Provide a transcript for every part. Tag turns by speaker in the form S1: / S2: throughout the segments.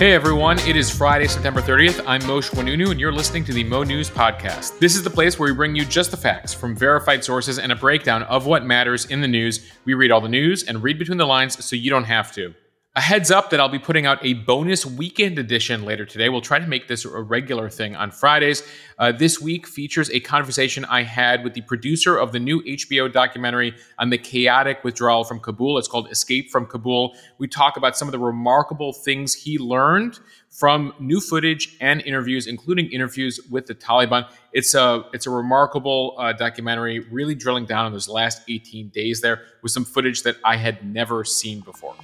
S1: Hey everyone, it is Friday, September 30th. I'm Mosheh Oinounou, and you're listening to the Mo News Podcast. This is the place where we bring you just the facts from verified sources and a breakdown of what matters in the news. We read all the news and read between the lines so you don't have to. A heads up that I'll be putting out a bonus weekend edition later today. We'll try to make this a regular thing on Fridays. Uh, this week features a conversation I had with the producer of the new HBO documentary on the chaotic withdrawal from Kabul. It's called Escape from Kabul. We talk about some of the remarkable things he learned from new footage and interviews, including interviews with the Taliban. It's a it's a remarkable uh, documentary, really drilling down on those last 18 days there with some footage that I had never seen before.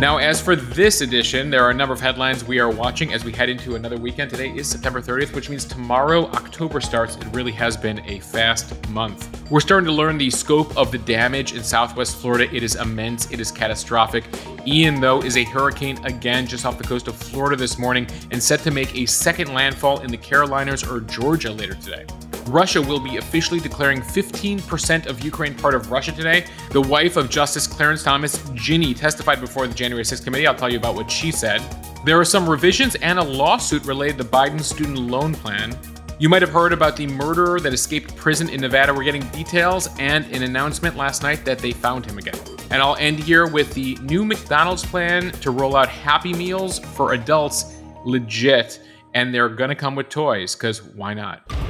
S1: Now, as for this edition, there are a number of headlines we are watching as we head into another weekend. Today is September 30th, which means tomorrow October starts. It really has been a fast month. We're starting to learn the scope of the damage in southwest Florida. It is immense, it is catastrophic. Ian, though, is a hurricane again just off the coast of Florida this morning and set to make a second landfall in the Carolinas or Georgia later today. Russia will be officially declaring 15% of Ukraine part of Russia today. The wife of Justice Clarence Thomas, Ginny, testified before the January 6th committee. I'll tell you about what she said. There are some revisions and a lawsuit related to Biden's student loan plan. You might have heard about the murderer that escaped prison in Nevada. We're getting details and an announcement last night that they found him again. And I'll end here with the new McDonald's plan to roll out Happy Meals for adults legit. And they're going to come with toys because why not?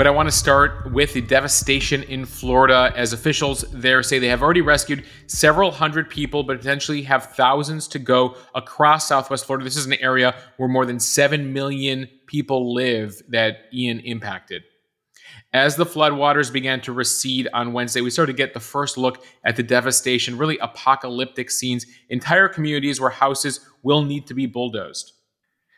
S1: But I want to start with the devastation in Florida as officials there say they have already rescued several hundred people, but potentially have thousands to go across Southwest Florida. This is an area where more than 7 million people live that Ian impacted. As the floodwaters began to recede on Wednesday, we started to get the first look at the devastation, really apocalyptic scenes, entire communities where houses will need to be bulldozed.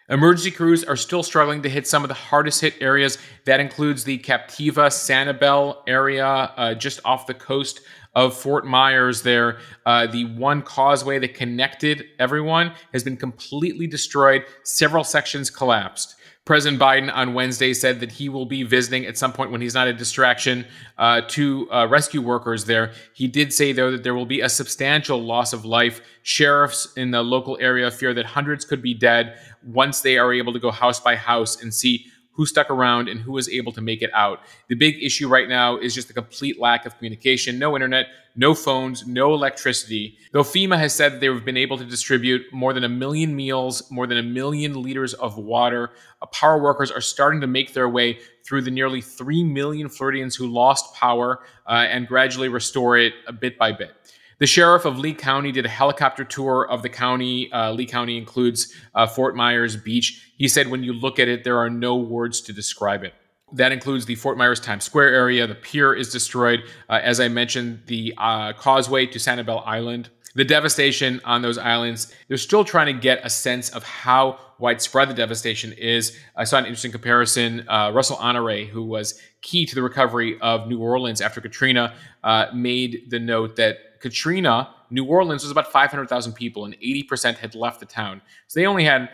S1: Emergency crews are still struggling to hit some of the hardest hit areas. That includes the Captiva Sanibel area uh, just off the coast of Fort Myers there. Uh, the one causeway that connected everyone has been completely destroyed, several sections collapsed. President Biden on Wednesday said that he will be visiting at some point when he's not a distraction uh, to uh, rescue workers there. He did say, though, that there will be a substantial loss of life. Sheriffs in the local area fear that hundreds could be dead once they are able to go house by house and see who stuck around and who was able to make it out. The big issue right now is just the complete lack of communication no internet, no phones, no electricity. Though FEMA has said that they've been able to distribute more than a million meals, more than a million liters of water, uh, power workers are starting to make their way through the nearly 3 million Floridians who lost power uh, and gradually restore it a bit by bit. The sheriff of Lee County did a helicopter tour of the county. Uh, Lee County includes uh, Fort Myers Beach. He said, when you look at it, there are no words to describe it. That includes the Fort Myers Times Square area. The pier is destroyed. Uh, as I mentioned, the uh, causeway to Sanibel Island. The devastation on those islands, they're still trying to get a sense of how widespread the devastation is. I saw an interesting comparison. Uh, Russell Honore, who was key to the recovery of New Orleans after Katrina, uh, made the note that Katrina, New Orleans was about 500,000 people, and 80% had left the town. So they only had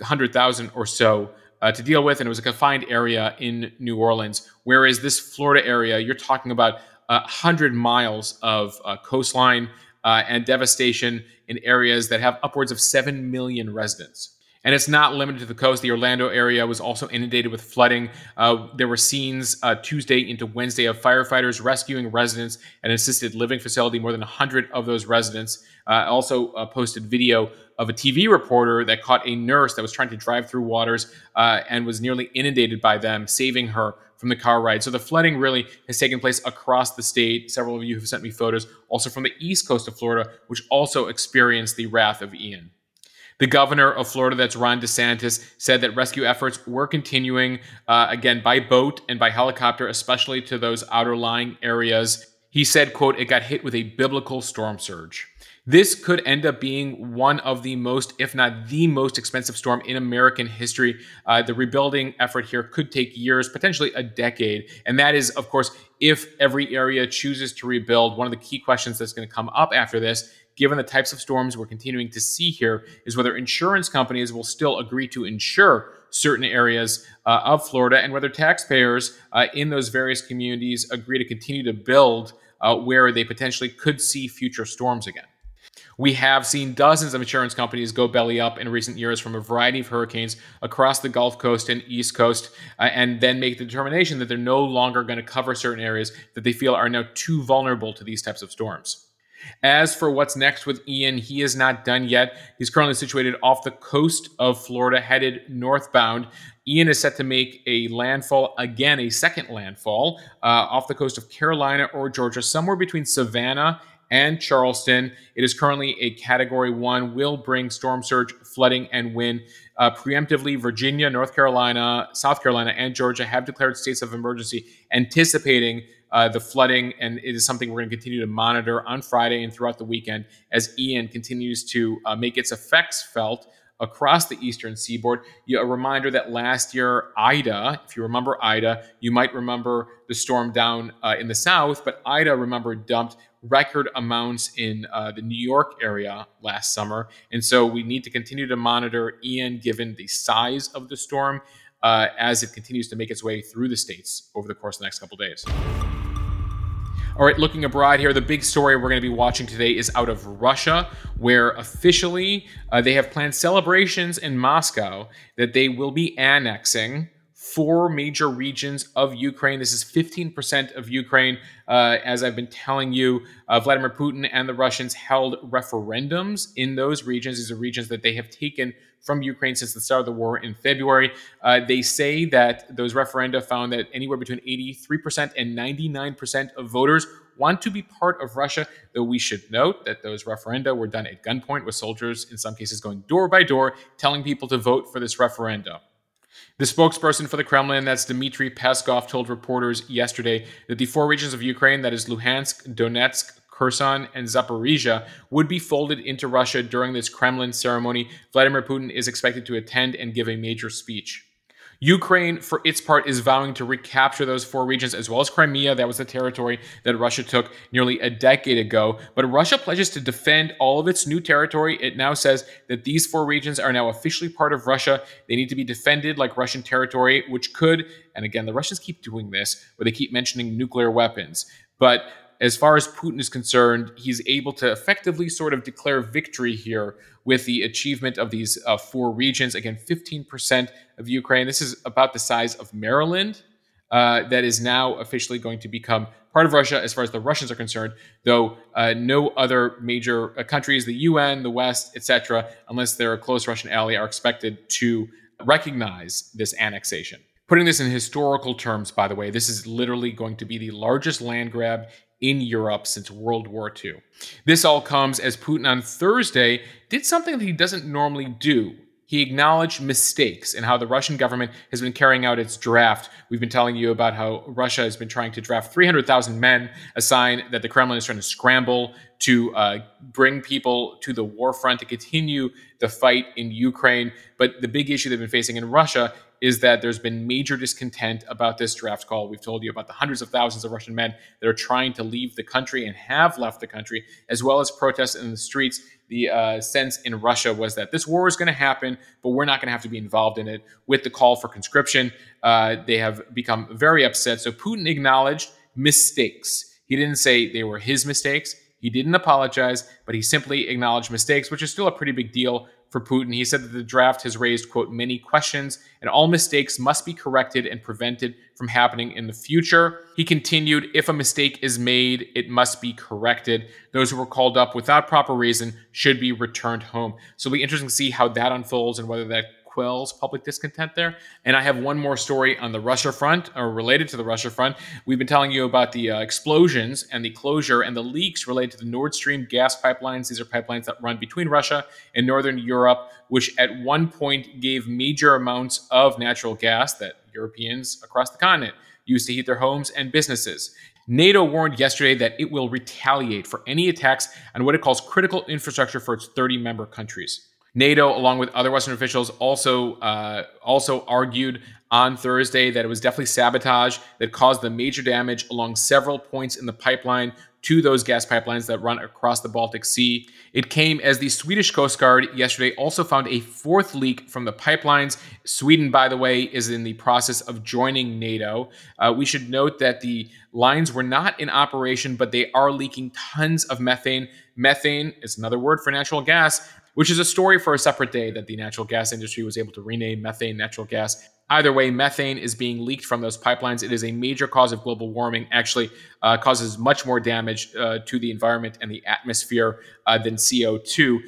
S1: 100,000 or so uh, to deal with, and it was a confined area in New Orleans. Whereas this Florida area, you're talking about uh, 100 miles of uh, coastline uh, and devastation in areas that have upwards of 7 million residents. And it's not limited to the coast. The Orlando area was also inundated with flooding. Uh, there were scenes uh, Tuesday into Wednesday of firefighters rescuing residents at an assisted living facility. More than 100 of those residents uh, also uh, posted video of a TV reporter that caught a nurse that was trying to drive through waters uh, and was nearly inundated by them, saving her from the car ride. So the flooding really has taken place across the state. Several of you have sent me photos also from the east coast of Florida, which also experienced the wrath of Ian. The governor of Florida, that's Ron DeSantis, said that rescue efforts were continuing uh, again by boat and by helicopter, especially to those outer lying areas. He said, quote, it got hit with a biblical storm surge. This could end up being one of the most, if not the most expensive storm in American history. Uh, the rebuilding effort here could take years, potentially a decade. And that is, of course, if every area chooses to rebuild. One of the key questions that's going to come up after this given the types of storms we're continuing to see here, is whether insurance companies will still agree to insure certain areas uh, of Florida and whether taxpayers uh, in those various communities agree to continue to build uh, where they potentially could see future storms again. We have seen dozens of insurance companies go belly up in recent years from a variety of hurricanes across the Gulf Coast and East Coast, uh, and then make the determination that they're no longer going to cover certain areas that they feel are now too vulnerable to these types of storms. As for what's next with Ian, he is not done yet. He's currently situated off the coast of Florida, headed northbound. Ian is set to make a landfall again, a second landfall uh, off the coast of Carolina or Georgia, somewhere between Savannah and Charleston. It is currently a Category 1, will bring storm surge, flooding, and wind. Uh, preemptively, Virginia, North Carolina, South Carolina, and Georgia have declared states of emergency, anticipating uh, the flooding, and it is something we're going to continue to monitor on Friday and throughout the weekend as Ian continues to uh, make its effects felt across the eastern seaboard. A reminder that last year, Ida, if you remember Ida, you might remember the storm down uh, in the south, but Ida, remember, dumped record amounts in uh, the New York area last summer. And so we need to continue to monitor Ian given the size of the storm uh, as it continues to make its way through the states over the course of the next couple days. All right, looking abroad here, the big story we're going to be watching today is out of Russia, where officially uh, they have planned celebrations in Moscow that they will be annexing four major regions of Ukraine. This is 15% of Ukraine. Uh, as I've been telling you, uh, Vladimir Putin and the Russians held referendums in those regions. These are regions that they have taken from Ukraine since the start of the war in February. Uh, they say that those referenda found that anywhere between 83% and 99% of voters want to be part of Russia, though we should note that those referenda were done at gunpoint with soldiers, in some cases, going door by door, telling people to vote for this referendum. The spokesperson for the Kremlin, that's Dmitry Peskov, told reporters yesterday that the four regions of Ukraine, that is Luhansk, Donetsk, Kherson, and Zaporizhia would be folded into Russia during this Kremlin ceremony. Vladimir Putin is expected to attend and give a major speech. Ukraine, for its part, is vowing to recapture those four regions as well as Crimea. That was the territory that Russia took nearly a decade ago. But Russia pledges to defend all of its new territory. It now says that these four regions are now officially part of Russia. They need to be defended like Russian territory, which could, and again, the Russians keep doing this, where they keep mentioning nuclear weapons. But as far as Putin is concerned, he's able to effectively sort of declare victory here with the achievement of these uh, four regions. Again, 15% of Ukraine. This is about the size of Maryland. Uh, that is now officially going to become part of Russia as far as the Russians are concerned, though uh, no other major uh, countries, the UN, the West, etc., unless they're a close Russian ally, are expected to recognize this annexation. Putting this in historical terms, by the way, this is literally going to be the largest land grab in Europe since World War II. This all comes as Putin on Thursday did something that he doesn't normally do. He acknowledged mistakes in how the Russian government has been carrying out its draft. We've been telling you about how Russia has been trying to draft 300,000 men, a sign that the Kremlin is trying to scramble to uh, bring people to the war front to continue the fight in Ukraine. But the big issue they've been facing in Russia is that there's been major discontent about this draft call. We've told you about the hundreds of thousands of Russian men that are trying to leave the country and have left the country, as well as protests in the streets. The uh, sense in Russia was that this war is going to happen, but we're not going to have to be involved in it. With the call for conscription, uh, they have become very upset. So Putin acknowledged mistakes. He didn't say they were his mistakes. He didn't apologize, but he simply acknowledged mistakes, which is still a pretty big deal for Putin. He said that the draft has raised, quote, many questions, and all mistakes must be corrected and prevented from happening in the future. He continued, if a mistake is made, it must be corrected. Those who were called up without proper reason should be returned home. So it'll be interesting to see how that unfolds and whether that quells public discontent there. And I have one more story on the Russia front, or related to the Russia front. We've been telling you about the uh, explosions and the closure and the leaks related to the Nord Stream gas pipelines. These are pipelines that run between Russia and Northern Europe, which at one point gave major amounts of natural gas that Europeans across the continent used to heat their homes and businesses. NATO warned yesterday that it will retaliate for any attacks on what it calls critical infrastructure for its 30 member countries. NATO, along with other Western officials, also uh, also argued on Thursday that it was definitely sabotage that caused the major damage along several points in the pipeline to those gas pipelines that run across the Baltic Sea. It came as the Swedish Coast Guard yesterday also found a fourth leak from the pipelines. Sweden, by the way, is in the process of joining NATO. Uh, we should note that the lines were not in operation, but they are leaking tons of methane. Methane is another word for natural gas, which is a story for a separate day that the natural gas industry was able to rename methane natural gas. Either way, methane is being leaked from those pipelines. It is a major cause of global warming, actually, uh, causes much more damage uh, to the environment and the atmosphere uh, than CO2.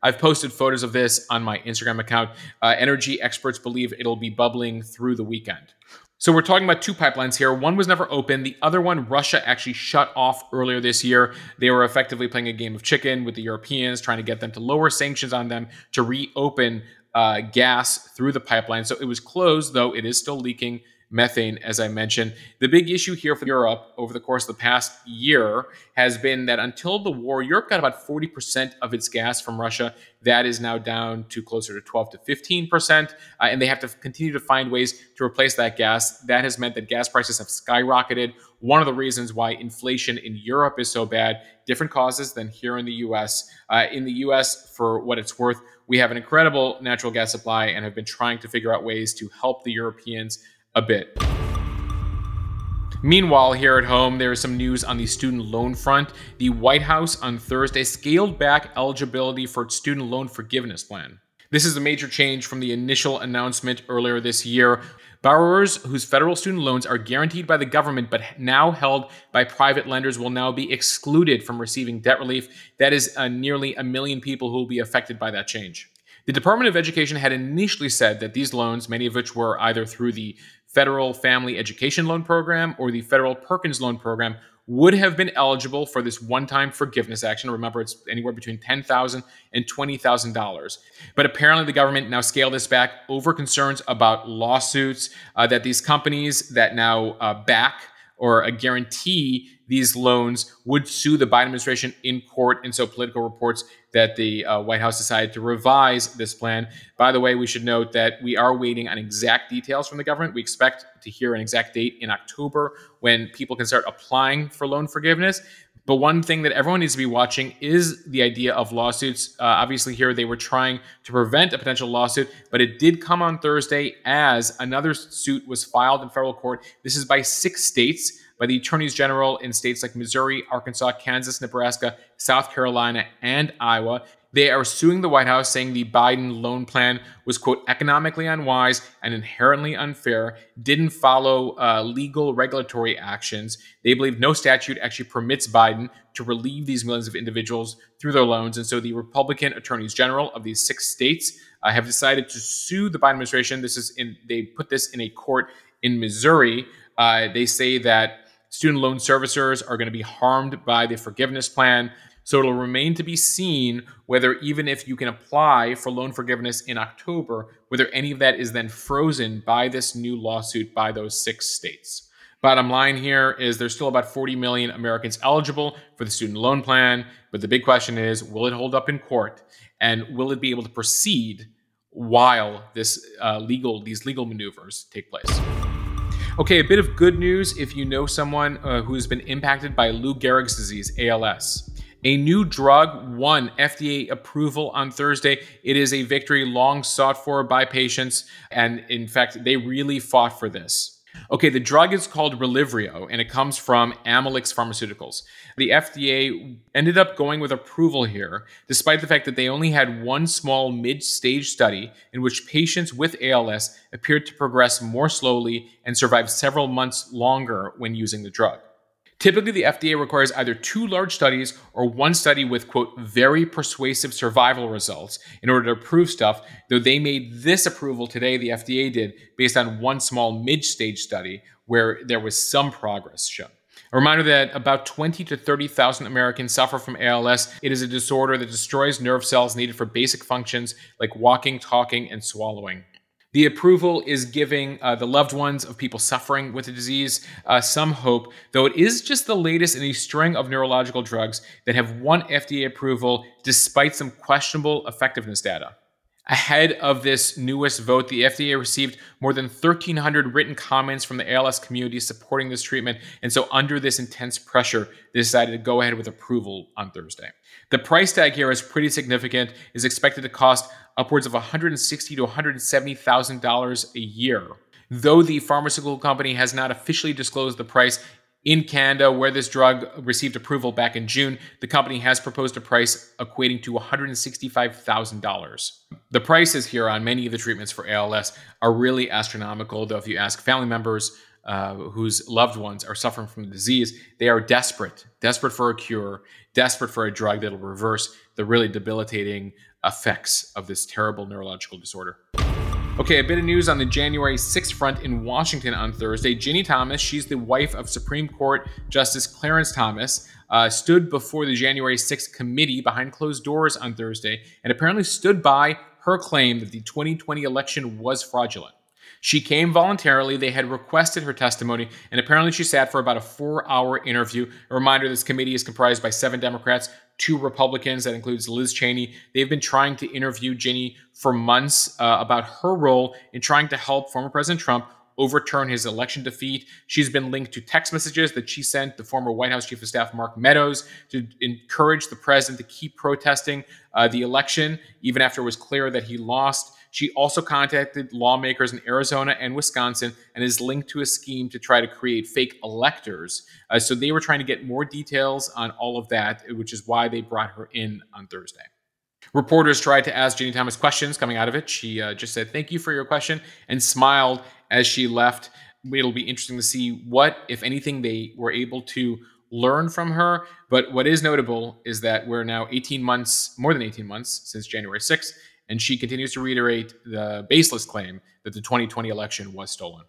S1: I've posted photos of this on my Instagram account. Uh, energy experts believe it'll be bubbling through the weekend. So we're talking about two pipelines here. One was never open. The other one, Russia actually shut off earlier this year. They were effectively playing a game of chicken with the Europeans, trying to get them to lower sanctions on them to reopen uh, gas through the pipeline. So it was closed, though it is still leaking methane, as I mentioned. The big issue here for Europe over the course of the past year has been that until the war, Europe got about 40% of its gas from Russia. That is now down to closer to 12 to 15%. Uh, and they have to continue to find ways to replace that gas. That has meant that gas prices have skyrocketed. One of the reasons why inflation in Europe is so bad, different causes than here in the US. Uh, in the US, for what it's worth, we have an incredible natural gas supply and have been trying to figure out ways to help the Europeans a bit. Meanwhile, here at home, there is some news on the student loan front. The White House on Thursday scaled back eligibility for its student loan forgiveness plan. This is a major change from the initial announcement earlier this year. Borrowers whose federal student loans are guaranteed by the government but now held by private lenders will now be excluded from receiving debt relief. That is uh, nearly a million people who will be affected by that change. The Department of Education had initially said that these loans, many of which were either through the Federal Family Education Loan Program or the Federal Perkins Loan Program would have been eligible for this one-time forgiveness action. Remember, it's anywhere between $10,000 and $20,000. But apparently the government now scaled this back over concerns about lawsuits uh, that these companies that now uh, back or a guarantee these loans would sue the Biden administration in court. And so Politico reports that the uh, White House decided to revise this plan. By the way, we should note that we are waiting on exact details from the government. We expect to hear an exact date in October when people can start applying for loan forgiveness. But one thing that everyone needs to be watching is the idea of lawsuits. Uh, obviously, here they were trying to prevent a potential lawsuit, but it did come on Thursday as another suit was filed in federal court. This is by six states by the attorneys general in states like Missouri, Arkansas, Kansas, Nebraska, South Carolina, and Iowa. They are suing the White House, saying the Biden loan plan was, quote, economically unwise and inherently unfair, didn't follow uh, legal regulatory actions. They believe no statute actually permits Biden to relieve these millions of individuals through their loans. And so the Republican attorneys general of these six states uh, have decided to sue the Biden administration. This is in, they put this in a court in Missouri. Uh, they say that Student loan servicers are going to be harmed by the forgiveness plan. So it'll remain to be seen whether, even if you can apply for loan forgiveness in October, whether any of that is then frozen by this new lawsuit by those six states. Bottom line here is there's still about 40 million Americans eligible for the student loan plan, but the big question is will it hold up in court and will it be able to proceed while this uh, legal these legal maneuvers take place? Okay, a bit of good news if you know someone uh, who's been impacted by Lou Gehrig's disease, ALS. A new drug won FDA approval on Thursday. It is a victory long sought for by patients, and in fact, they really fought for this. Okay, the drug is called Relyvrio, and it comes from Amylyx Pharmaceuticals. The FDA ended up going with approval here, despite the fact that they only had one small mid stage study in which patients with ALS appeared to progress more slowly and survive several months longer when using the drug. Typically, the FDA requires either two large studies or one study with, quote, very persuasive survival results in order to approve stuff, though they made this approval today, the FDA did, based on one small mid stage study where there was some progress shown. A reminder that about 20 to 30,000 Americans suffer from ALS. It is a disorder that destroys nerve cells needed for basic functions like walking, talking, and swallowing. The approval is giving uh, the loved ones of people suffering with the disease uh, some hope, though it is just the latest in a string of neurological drugs that have won FDA approval despite some questionable effectiveness data. Ahead of this newest vote, the FDA received more than 1,300 written comments from the ALS community supporting this treatment. And so, under this intense pressure, they decided to go ahead with approval on Thursday. The price tag here is pretty significant, is expected to cost upwards of $160 to $170,000 a year. Though the pharmaceutical company has not officially disclosed the price, in Canada, where this drug received approval back in June, the company has proposed a price equating to $165,000. The prices here on many of the treatments for ALS are really astronomical, though, if you ask family members uh, whose loved ones are suffering from the disease, they are desperate, desperate for a cure, desperate for a drug that'll reverse the really debilitating effects of this terrible neurological disorder. Okay, a bit of news on the January 6th front in Washington on Thursday. Ginny Thomas, she's the wife of Supreme Court Justice Clarence Thomas, uh, stood before the January 6th committee behind closed doors on Thursday and apparently stood by her claim that the 2020 election was fraudulent. She came voluntarily. They had requested her testimony, and apparently she sat for about a four hour interview. A reminder this committee is comprised by seven Democrats, two Republicans, that includes Liz Cheney. They've been trying to interview Ginny for months uh, about her role in trying to help former President Trump overturn his election defeat. She's been linked to text messages that she sent the former White House Chief of Staff Mark Meadows to encourage the president to keep protesting uh, the election, even after it was clear that he lost. She also contacted lawmakers in Arizona and Wisconsin and is linked to a scheme to try to create fake electors. Uh, so they were trying to get more details on all of that, which is why they brought her in on Thursday. Reporters tried to ask Ginny Thomas questions coming out of it. She uh, just said, Thank you for your question, and smiled as she left. It'll be interesting to see what, if anything, they were able to learn from her. But what is notable is that we're now 18 months, more than 18 months since January 6th, and she continues to reiterate the baseless claim that the 2020 election was stolen.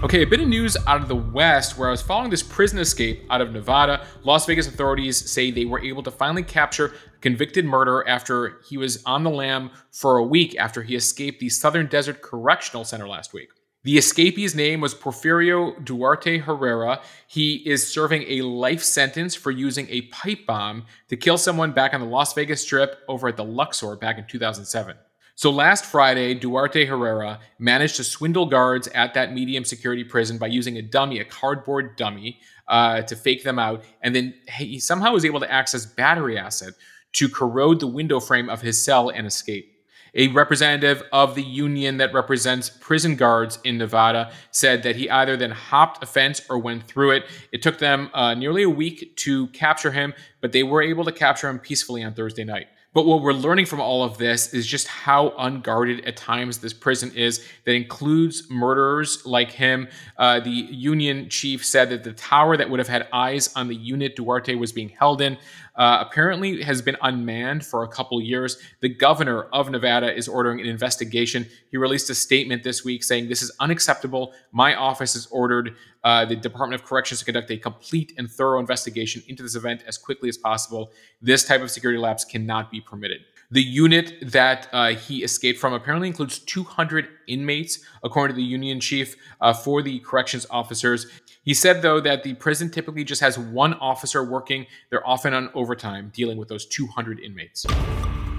S1: Okay, a bit of news out of the West where I was following this prison escape out of Nevada. Las Vegas authorities say they were able to finally capture a convicted murderer after he was on the lam for a week after he escaped the Southern Desert Correctional Center last week. The escapee's name was Porfirio Duarte Herrera. He is serving a life sentence for using a pipe bomb to kill someone back on the Las Vegas Strip over at the Luxor back in 2007. So last Friday, Duarte Herrera managed to swindle guards at that medium security prison by using a dummy, a cardboard dummy, uh, to fake them out. And then he somehow was able to access battery acid to corrode the window frame of his cell and escape. A representative of the union that represents prison guards in Nevada said that he either then hopped a fence or went through it. It took them uh, nearly a week to capture him, but they were able to capture him peacefully on Thursday night. But what we're learning from all of this is just how unguarded at times this prison is, that includes murderers like him. Uh, the union chief said that the tower that would have had eyes on the unit Duarte was being held in uh, apparently has been unmanned for a couple years. The governor of Nevada is ordering an investigation. He released a statement this week saying, This is unacceptable. My office has ordered uh, the Department of Corrections to conduct a complete and thorough investigation into this event as quickly as possible. This type of security lapse cannot be permitted. The unit that uh, he escaped from apparently includes 200 inmates, according to the union chief uh, for the corrections officers. He said, though, that the prison typically just has one officer working. They're often on overtime dealing with those 200 inmates.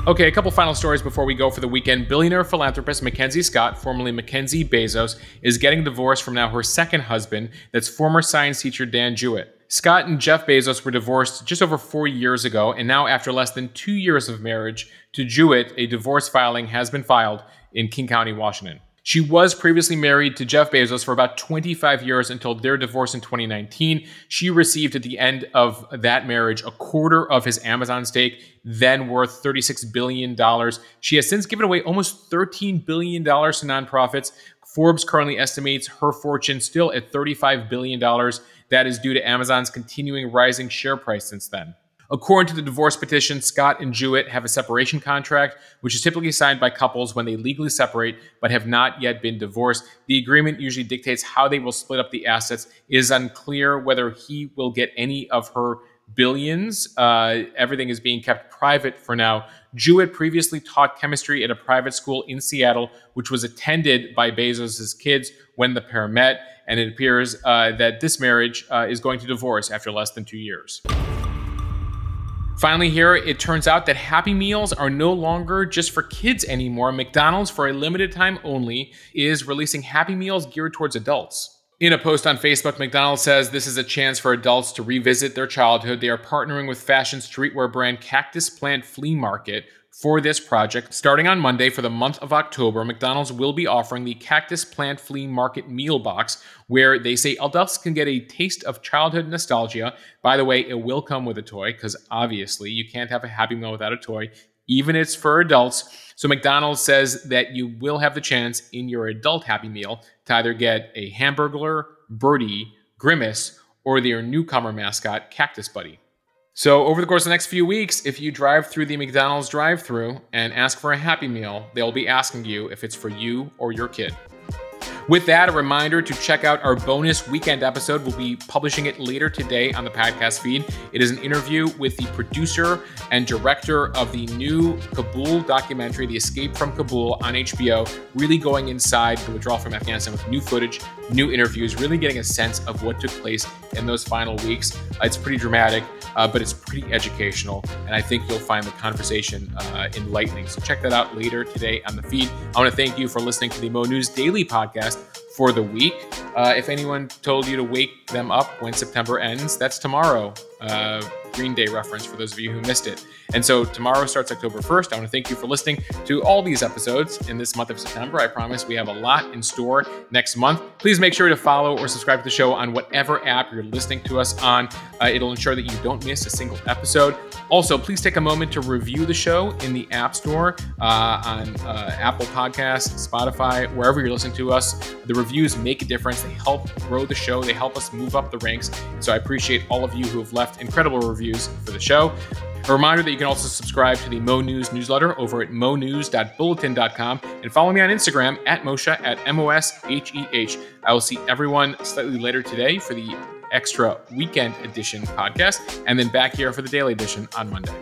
S1: Okay, a couple final stories before we go for the weekend. Billionaire philanthropist Mackenzie Scott, formerly Mackenzie Bezos, is getting divorced from now her second husband, that's former science teacher Dan Jewett. Scott and Jeff Bezos were divorced just over four years ago, and now, after less than two years of marriage to Jewett, a divorce filing has been filed in King County, Washington. She was previously married to Jeff Bezos for about 25 years until their divorce in 2019. She received at the end of that marriage a quarter of his Amazon stake, then worth $36 billion. She has since given away almost $13 billion to nonprofits. Forbes currently estimates her fortune still at $35 billion. That is due to Amazon's continuing rising share price since then. According to the divorce petition, Scott and Jewett have a separation contract, which is typically signed by couples when they legally separate but have not yet been divorced. The agreement usually dictates how they will split up the assets. It is unclear whether he will get any of her billions. Uh, everything is being kept private for now. Jewett previously taught chemistry at a private school in Seattle, which was attended by Bezos' kids when the pair met. And it appears uh, that this marriage uh, is going to divorce after less than two years. Finally, here, it turns out that Happy Meals are no longer just for kids anymore. McDonald's, for a limited time only, is releasing Happy Meals geared towards adults. In a post on Facebook, McDonald's says this is a chance for adults to revisit their childhood. They are partnering with fashion streetwear brand Cactus Plant Flea Market for this project. Starting on Monday for the month of October, McDonald's will be offering the Cactus Plant Flea Market Meal Box, where they say adults can get a taste of childhood nostalgia. By the way, it will come with a toy, because obviously you can't have a Happy Meal without a toy, even if it's for adults. So McDonald's says that you will have the chance in your adult Happy Meal to either get a Hamburglar, Birdie, Grimace, or their newcomer mascot, Cactus Buddy. So, over the course of the next few weeks, if you drive through the McDonald's drive through and ask for a Happy Meal, they'll be asking you if it's for you or your kid. With that, a reminder to check out our bonus weekend episode. We'll be publishing it later today on the podcast feed. It is an interview with the producer and director of the new Kabul documentary, The Escape from Kabul on HBO, really going inside the withdrawal from Afghanistan with new footage, new interviews, really getting a sense of what took place in those final weeks. It's pretty dramatic, uh, but it's pretty educational, and I think you'll find the conversation uh, enlightening. So check that out later today on the feed. I want to thank you for listening to the Mo News Daily Podcast for the week. Uh, if anyone told you to wake them up when September ends, that's tomorrow. Uh, Green Day reference for those of you who missed it. And so tomorrow starts October 1st. I want to thank you for listening to all these episodes in this month of September. I promise we have a lot in store next month. Please make sure to follow or subscribe to the show on whatever app you're listening to us on. Uh, it'll ensure that you don't miss a single episode. Also, please take a moment to review the show in the App Store uh, on uh, Apple Podcasts, Spotify, wherever you're listening to us. The reviews make a difference. They help grow the show, they help us move up the ranks. So I appreciate all of you who have left incredible reviews for the show. A reminder that you can also subscribe to the Mo News newsletter over at monews.bulletin.com and follow me on Instagram at Mosheh at M O S H E H. I will see everyone slightly later today for the extra weekend edition podcast and then back here for the daily edition on Monday.